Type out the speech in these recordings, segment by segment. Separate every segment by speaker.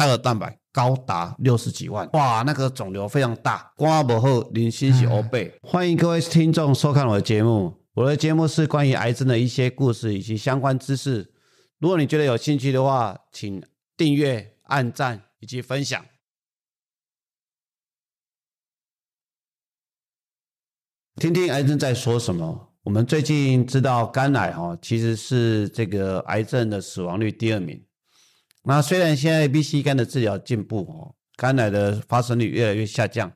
Speaker 1: 胎儿蛋白高达六十几万，哇，那个肿瘤非常大，光不后零星是欧倍。欢迎各位听众收看我的节目，我的节目是关于癌症的一些故事以及相关知识。如果你觉得有兴趣的话，请订阅、按赞以及分享。听听癌症在说什么。我们最近知道肝癌哈，其实是这个癌症的死亡率第二名。那虽然现在 B、C 肝的治疗进步哦，肝癌的发生率越来越下降，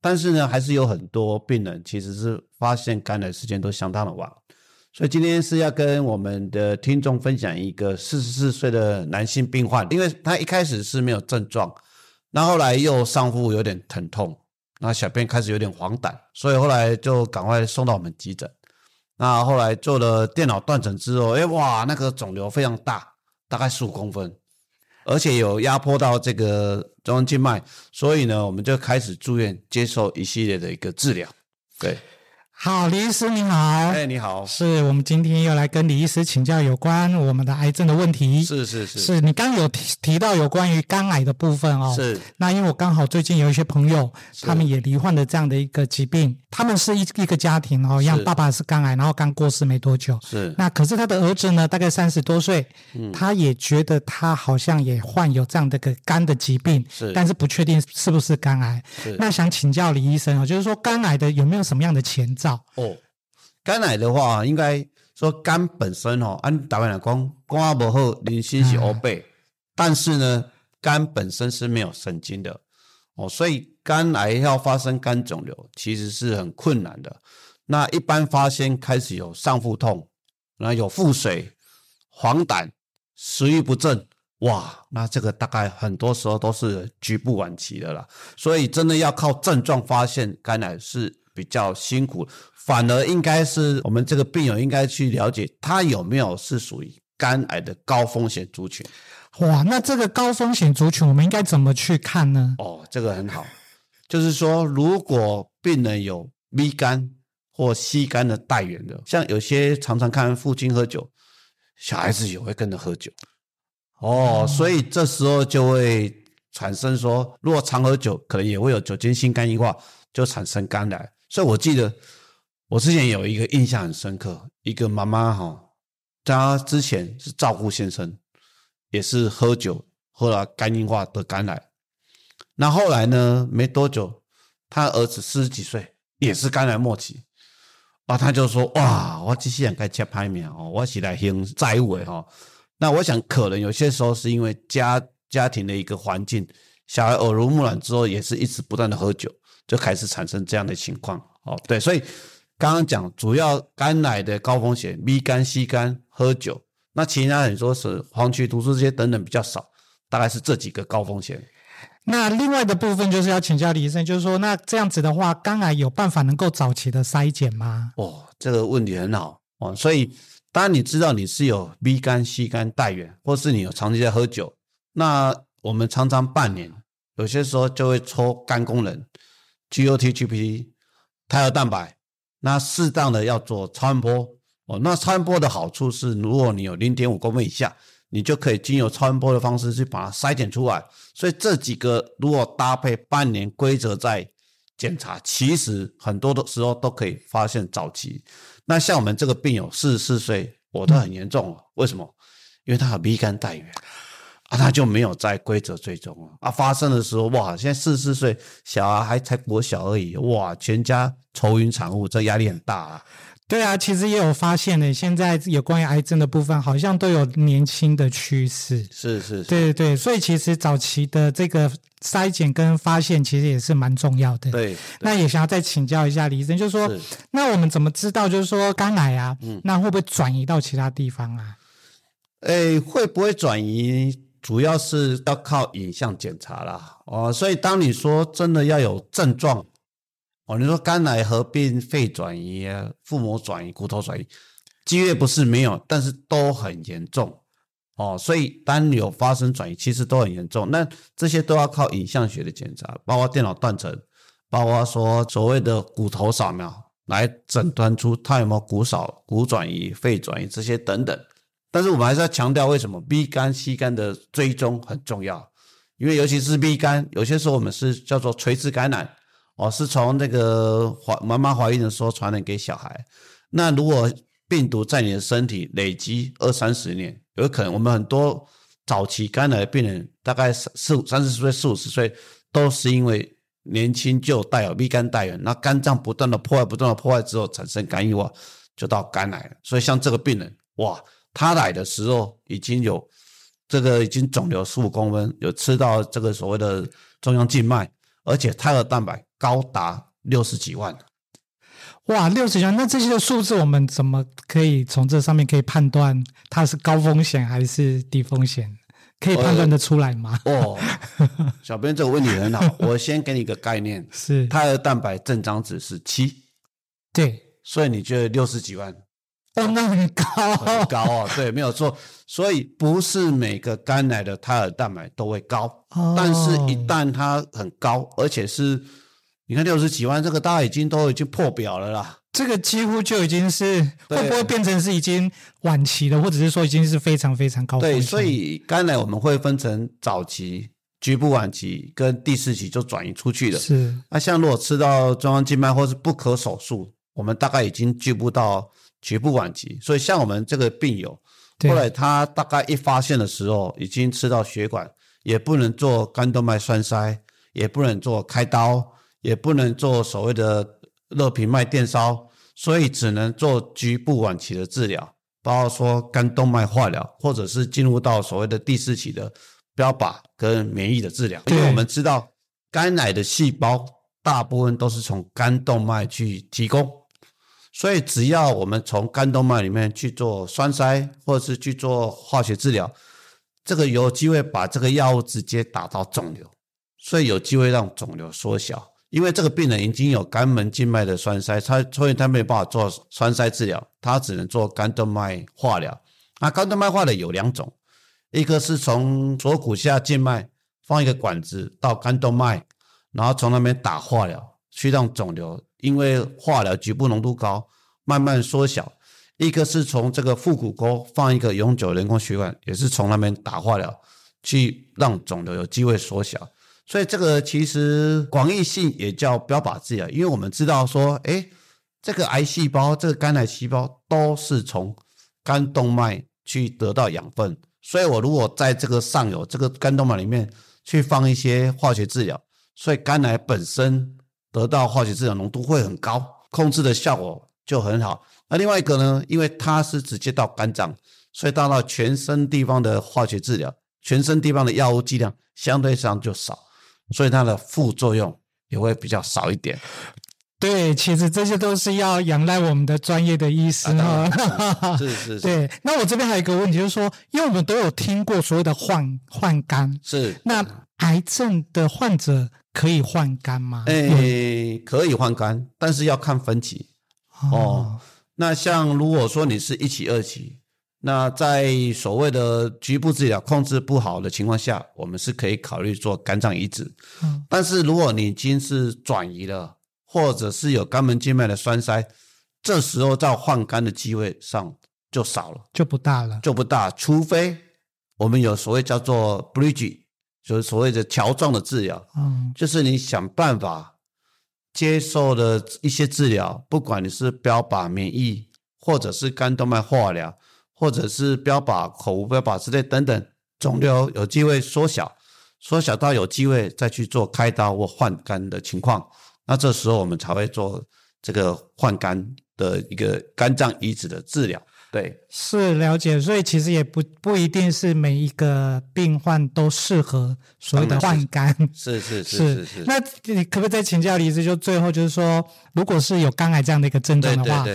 Speaker 1: 但是呢，还是有很多病人其实是发现肝癌时间都相当的晚。所以今天是要跟我们的听众分享一个四十四岁的男性病患，因为他一开始是没有症状，那后来又上腹有点疼痛。那小便开始有点黄疸，所以后来就赶快送到我们急诊。那后来做了电脑断层之后，哎哇，那个肿瘤非常大，大概十五公分，而且有压迫到这个中央静脉，所以呢，我们就开始住院接受一系列的一个治疗。对。
Speaker 2: 好，李医师你好。
Speaker 1: 哎，你好，
Speaker 2: 是我们今天又来跟李医师请教有关我们的癌症的问题。
Speaker 1: 是是是，
Speaker 2: 是你刚有提提到有关于肝癌的部分哦。
Speaker 1: 是。
Speaker 2: 那因为我刚好最近有一些朋友，他们也罹患了这样的一个疾病，他们是一一个家庭哦，像爸爸是肝癌，然后刚过世没多久。
Speaker 1: 是。
Speaker 2: 那可是他的儿子呢，大概三十多岁，他也觉得他好像也患有这样的个肝的疾病，
Speaker 1: 是，
Speaker 2: 但是不确定是不是肝癌。
Speaker 1: 是。
Speaker 2: 那想请教李医生哦，就是说肝癌的有没有什么样的前兆？
Speaker 1: 哦，肝癌的话，应该说肝本身哦，按台湾来讲，肝不好，人心是欧背，但是呢，肝本身是没有神经的哦，所以肝癌要发生肝肿瘤，其实是很困难的。那一般发现开始有上腹痛，然后有腹水、黄疸、食欲不振，哇，那这个大概很多时候都是局部晚期的啦。所以真的要靠症状发现肝癌是。比较辛苦，反而应该是我们这个病友应该去了解他有没有是属于肝癌的高风险族群。
Speaker 2: 哇，那这个高风险族群我们应该怎么去看呢？
Speaker 1: 哦，这个很好，就是说如果病人有 B 肝或 C 肝的带源的，像有些常常看父亲喝酒，小孩子也会跟着喝酒。哦，所以这时候就会产生说，如果常喝酒，可能也会有酒精性肝硬化，就产生肝癌。所以我记得我之前有一个印象很深刻，一个妈妈哈，她之前是照顾先生，也是喝酒喝了肝硬化得肝癌。那后来呢，没多久，他儿子四十几岁也是肝癌末期，啊，他就说哇，我机器人该切拍面哦，我起来还债务哈。那我想可能有些时候是因为家家庭的一个环境，小孩耳濡目染之后，也是一直不断的喝酒。就开始产生这样的情况，哦，对，所以刚刚讲主要肝癌的高风险，B 肝、C 肝、喝酒，那其他你说是黄曲毒素这些等等比较少，大概是这几个高风险。
Speaker 2: 那另外的部分就是要请教李医生，就是说那这样子的话，肝癌有办法能够早期的筛检吗？
Speaker 1: 哦，这个问题很好哦，所以当你知道你是有 B 肝、C 肝带源，或是你有长期在喝酒，那我们常常半年有些时候就会抽肝功能。GOT、GPT、胎儿蛋白，那适当的要做超音波哦。那超音波的好处是，如果你有零点五公分以下，你就可以经由超音波的方式去把它筛检出来。所以这几个如果搭配半年规则在检查，其实很多的时候都可以发现早期。那像我们这个病友四十四岁，我都很严重了。为什么？因为他有 B 肝带源。啊，他就没有在规则追踪了啊！发生的时候，哇，现在四十四岁小孩还才国小而已，哇，全家愁云惨雾，这压力很大啊。
Speaker 2: 对啊，其实也有发现呢，现在有关于癌症的部分，好像都有年轻的趋势。
Speaker 1: 是是，
Speaker 2: 对对对，所以其实早期的这个筛检跟发现，其实也是蛮重要的。
Speaker 1: 对，
Speaker 2: 那也想要再请教一下李医生，就是说，那我们怎么知道，就是说肝癌啊，那会不会转移到其他地方啊？
Speaker 1: 诶，会不会转移？主要是要靠影像检查啦，哦，所以当你说真的要有症状，哦，你说肝癌合并肺转移、啊腹膜转移、骨头转移，几率不是没有，但是都很严重，哦，所以当有发生转移，其实都很严重。那这些都要靠影像学的检查，包括电脑断层，包括说所谓的骨头扫描，来诊断出它有没有骨少、骨转移、肺转移这些等等。但是我们还是要强调，为什么 B 肝、C 肝的追踪很重要？因为尤其是 B 肝，有些时候我们是叫做垂直感染，哦，是从那个怀妈妈怀孕的时候传染给小孩。那如果病毒在你的身体累积二三十年，有可能我们很多早期肝癌的病人，大概四五三十岁、四五十岁，都是因为年轻就带有 B 肝带源，那肝脏不断的破坏、不断的破坏之后产生肝硬化，就到肝癌了。所以像这个病人，哇，他来的时候已经有。这个已经肿瘤十五公分，有吃到这个所谓的中央静脉，而且胎儿蛋白高达六十几万。
Speaker 2: 哇，六十几万！那这些数字我们怎么可以从这上面可以判断它是高风险还是低风险？可以判断的出来吗？
Speaker 1: 哦，小编这个问题很好，我先给你一个概念：
Speaker 2: 是
Speaker 1: 胎儿蛋白正常值是七，
Speaker 2: 对，
Speaker 1: 所以你觉得六十几万？
Speaker 2: 哦，那很高，
Speaker 1: 很高啊！对，没有错。所以不是每个肝癌的胎儿蛋白都会高，但是一旦它很高，而且是你看六十几万，这个大家已经都已经破表了啦。
Speaker 2: 这个几乎就已经是会不会变成是已经晚期了，或者是说已经是非常非常高？
Speaker 1: 对，所以肝癌我们会分成早期、局部晚期跟第四期就转移出去了。
Speaker 2: 是。
Speaker 1: 那像如果吃到中央静脉或是不可手术，我们大概已经局部到局部晚期。所以像我们这个病友。后来他大概一发现的时候，已经吃到血管，也不能做肝动脉栓塞，也不能做开刀，也不能做所谓的热平脉电烧，所以只能做局部晚期的治疗，包括说肝动脉化疗，或者是进入到所谓的第四期的标靶跟免疫的治疗。因为我们知道肝癌的细胞大部分都是从肝动脉去提供。所以，只要我们从肝动脉里面去做栓塞，或者是去做化学治疗，这个有机会把这个药物直接打到肿瘤，所以有机会让肿瘤缩小。因为这个病人已经有肝门静脉的栓塞，他所以他没有办法做栓塞治疗，他只能做肝动脉化疗。那肝动脉化疗有两种，一个是从左骨下静脉放一个管子到肝动脉，然后从那边打化疗，去让肿瘤。因为化疗局部浓度高，慢慢缩小。一个是从这个腹股沟放一个永久人工血管，也是从那边打化疗，去让肿瘤有机会缩小。所以这个其实广义性也叫标靶治疗，因为我们知道说，哎，这个癌细胞、这个肝癌细胞都是从肝动脉去得到养分，所以我如果在这个上游这个肝动脉里面去放一些化学治疗，所以肝癌本身。得到化学治疗浓度会很高，控制的效果就很好。那另外一个呢，因为它是直接到肝脏，所以到了全身地方的化学治疗，全身地方的药物剂量相对上就少，所以它的副作用也会比较少一点。
Speaker 2: 对，其实这些都是要仰赖我们的专业的医师
Speaker 1: 哈。是是是。
Speaker 2: 对，那我这边还有一个问题，就是说，因为我们都有听过所谓的换换肝，
Speaker 1: 是
Speaker 2: 那癌症的患者。可以换肝吗？
Speaker 1: 诶，可以换肝，但是要看分期哦。那像如果说你是一期、二期，那在所谓的局部治疗控制不好的情况下，我们是可以考虑做肝脏移植。嗯，但是如果你已经是转移了，或者是有肝门静脉的栓塞，这时候在换肝的机会上就少了，
Speaker 2: 就不大了，
Speaker 1: 就不大。除非我们有所谓叫做 bridge。就是所谓的桥状的治疗，嗯，就是你想办法接受的一些治疗，不管你是标靶免疫，或者是肝动脉化疗，或者是标靶口无标靶之类等等，肿瘤有机会缩小，缩小到有机会再去做开刀或换肝的情况，那这时候我们才会做这个换肝的一个肝脏移植的治疗。对，
Speaker 2: 是了解，所以其实也不不一定是每一个病患都适合所谓的换肝。
Speaker 1: 是是是是是。
Speaker 2: 那你可不可以再请教李医师？就最后就是说，如果是有肝癌这样的一个症状的话，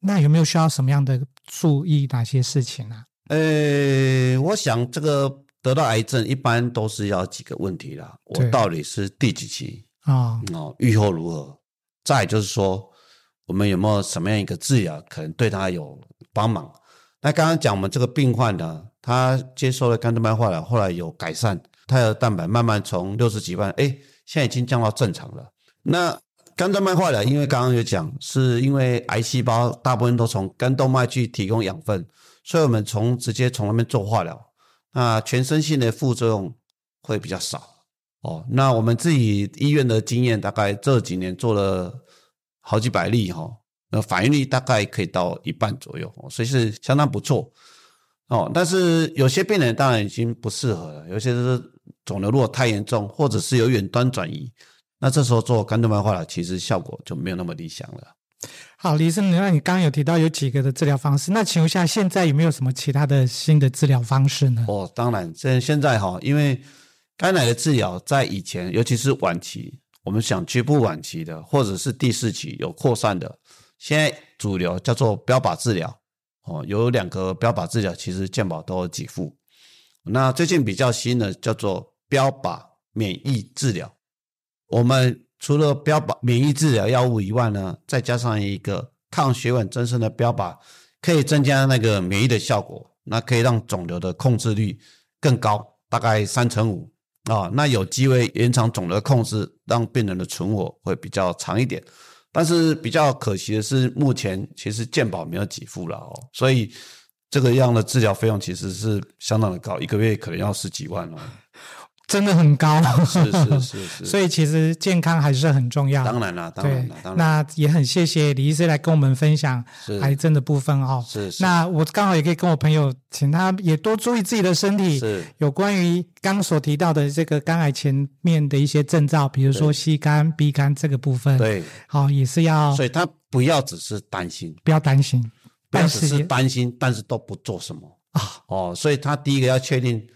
Speaker 2: 那有没有需要什么样的注意哪些事情啊？
Speaker 1: 呃，我想这个得到癌症一般都是要几个问题啦。我到底是第几期啊？哦，预后如何？再就是说，我们有没有什么样一个治疗可能对他有？帮忙。那刚刚讲我们这个病患呢，他接受了肝动脉化疗，后来有改善，胎儿蛋白慢慢从六十几万，哎，现在已经降到正常了。那肝动脉化疗，因为刚刚有讲，是因为癌细胞大部分都从肝动脉去提供养分，所以我们从直接从那边做化疗，那全身性的副作用会比较少哦。那我们自己医院的经验，大概这几年做了好几百例哈，那反应率大概可以到一半左右，所以是相当不错哦。但是有些病人当然已经不适合了，有些是肿瘤如果太严重，或者是有远端转移，那这时候做肝动脉化疗其实效果就没有那么理想了。
Speaker 2: 好，李医生，那你刚刚有提到有几个的治疗方式，那请问一下，现在有没有什么其他的新的治疗方式呢？
Speaker 1: 哦，当然，现现在哈，因为肝癌的治疗在以前，尤其是晚期，我们想局部晚期的，或者是第四期有扩散的，现在主流叫做标靶治疗。哦，有两个标靶治疗，其实健保都有给付。那最近比较新的叫做标靶免疫治疗，我们。除了标靶免疫治疗药物以外呢，再加上一个抗血管增生的标靶，可以增加那个免疫的效果，那可以让肿瘤的控制率更高，大概三成五啊，那有机会延长肿瘤控制，让病人的存活会比较长一点。但是比较可惜的是，目前其实健保没有给付了哦，所以这个样的治疗费用其实是相当的高，一个月可能要十几万哦。
Speaker 2: 真的很高，
Speaker 1: 是是是是，
Speaker 2: 所以其实健康还是很重要。
Speaker 1: 当然了，当然了，当然。
Speaker 2: 那也很谢谢李医师来跟我们分享癌症的部分哦。
Speaker 1: 是是。
Speaker 2: 那我刚好也可以跟我朋友，请他也多注意自己的身体。
Speaker 1: 是。
Speaker 2: 有关于刚所提到的这个肝癌前面的一些症兆，比如说 C 肝、B 肝这个部分。
Speaker 1: 对。
Speaker 2: 好，也是要。
Speaker 1: 所以他不要只是担心，
Speaker 2: 不要担心，
Speaker 1: 不要只是担心，但是都不做什么啊？哦，所以他第一个要确定。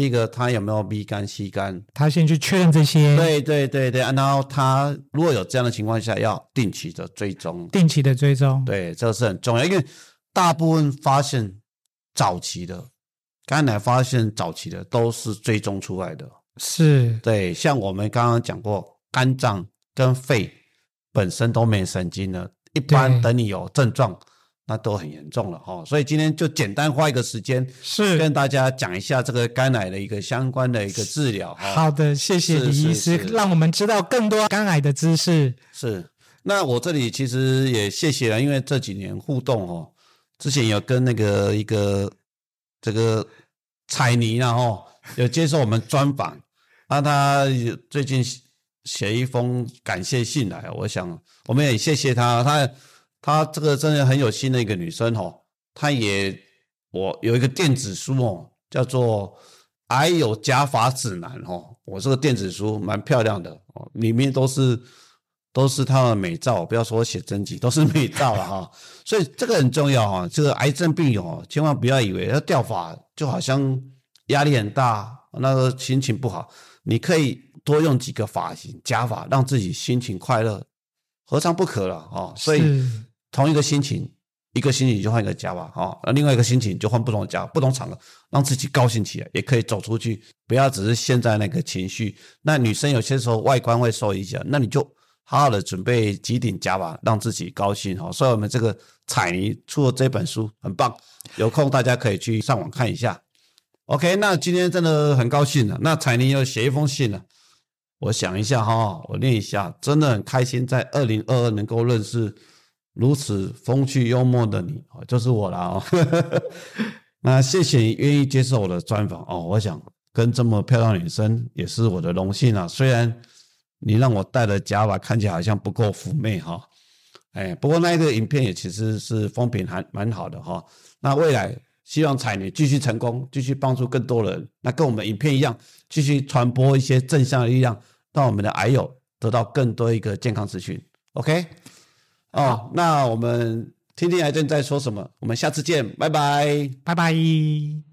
Speaker 1: 第一个，他有没有 B 肝、C 肝？
Speaker 2: 他先去确认这些。
Speaker 1: 对对对对，然后他如果有这样的情况下，要定期的追踪。
Speaker 2: 定期的追踪，
Speaker 1: 对，这个是很重要，因为大部分发现早期的肝癌，发现早期的都是追踪出来的。
Speaker 2: 是，
Speaker 1: 对，像我们刚刚讲过，肝脏跟肺本身都没神经的，一般等你有症状。那都很严重了哈，所以今天就简单花一个时间，
Speaker 2: 是
Speaker 1: 跟大家讲一下这个肝癌的一个相关的一个治疗。
Speaker 2: 好的，谢谢李医师，让我们知道更多肝癌的知识。
Speaker 1: 是，那我这里其实也谢谢了，因为这几年互动哦，之前有跟那个一个这个彩妮啊哦，有接受我们专访，那他最近写一封感谢信来，我想我们也谢谢他，他。她这个真的很有心的一个女生哦，她也我有一个电子书哦，叫做《癌有加法指南》哦，我这个电子书蛮漂亮的哦，里面都是都是她的美照，不要说写真集，都是美照了哈。所以这个很重要哈，这个癌症病友哦，千万不要以为要掉发就好像压力很大，那个心情不好，你可以多用几个发型加法，让自己心情快乐，何尝不可了啊？所以。同一个心情，一个心情就换一个夹吧，哈，那另外一个心情就换不同的夹，不同场合让自己高兴起来，也可以走出去，不要只是陷在那个情绪。那女生有些时候外观会受影响，那你就好好的准备几顶夹吧，让自己高兴，哈。所以我们这个彩妮出了这本书很棒，有空大家可以去上网看一下。OK，那今天真的很高兴了。那彩妮又写一封信了，我想一下哈，我念一下，真的很开心，在二零二二能够认识。如此风趣幽默的你，就是我了哦。那谢谢你愿意接受我的专访哦。我想跟这么漂亮女生也是我的荣幸啊。虽然你让我戴的假发看起来好像不够妩媚哈，哎，不过那一个影片也其实是风评还蛮好的哈。那未来希望彩女继续成功，继续帮助更多人。那跟我们影片一样，继续传播一些正向的力量，让我们的癌友得到更多一个健康资讯。OK。哦，那我们听听癌症在说什么。我们下次见，拜拜，
Speaker 2: 拜拜。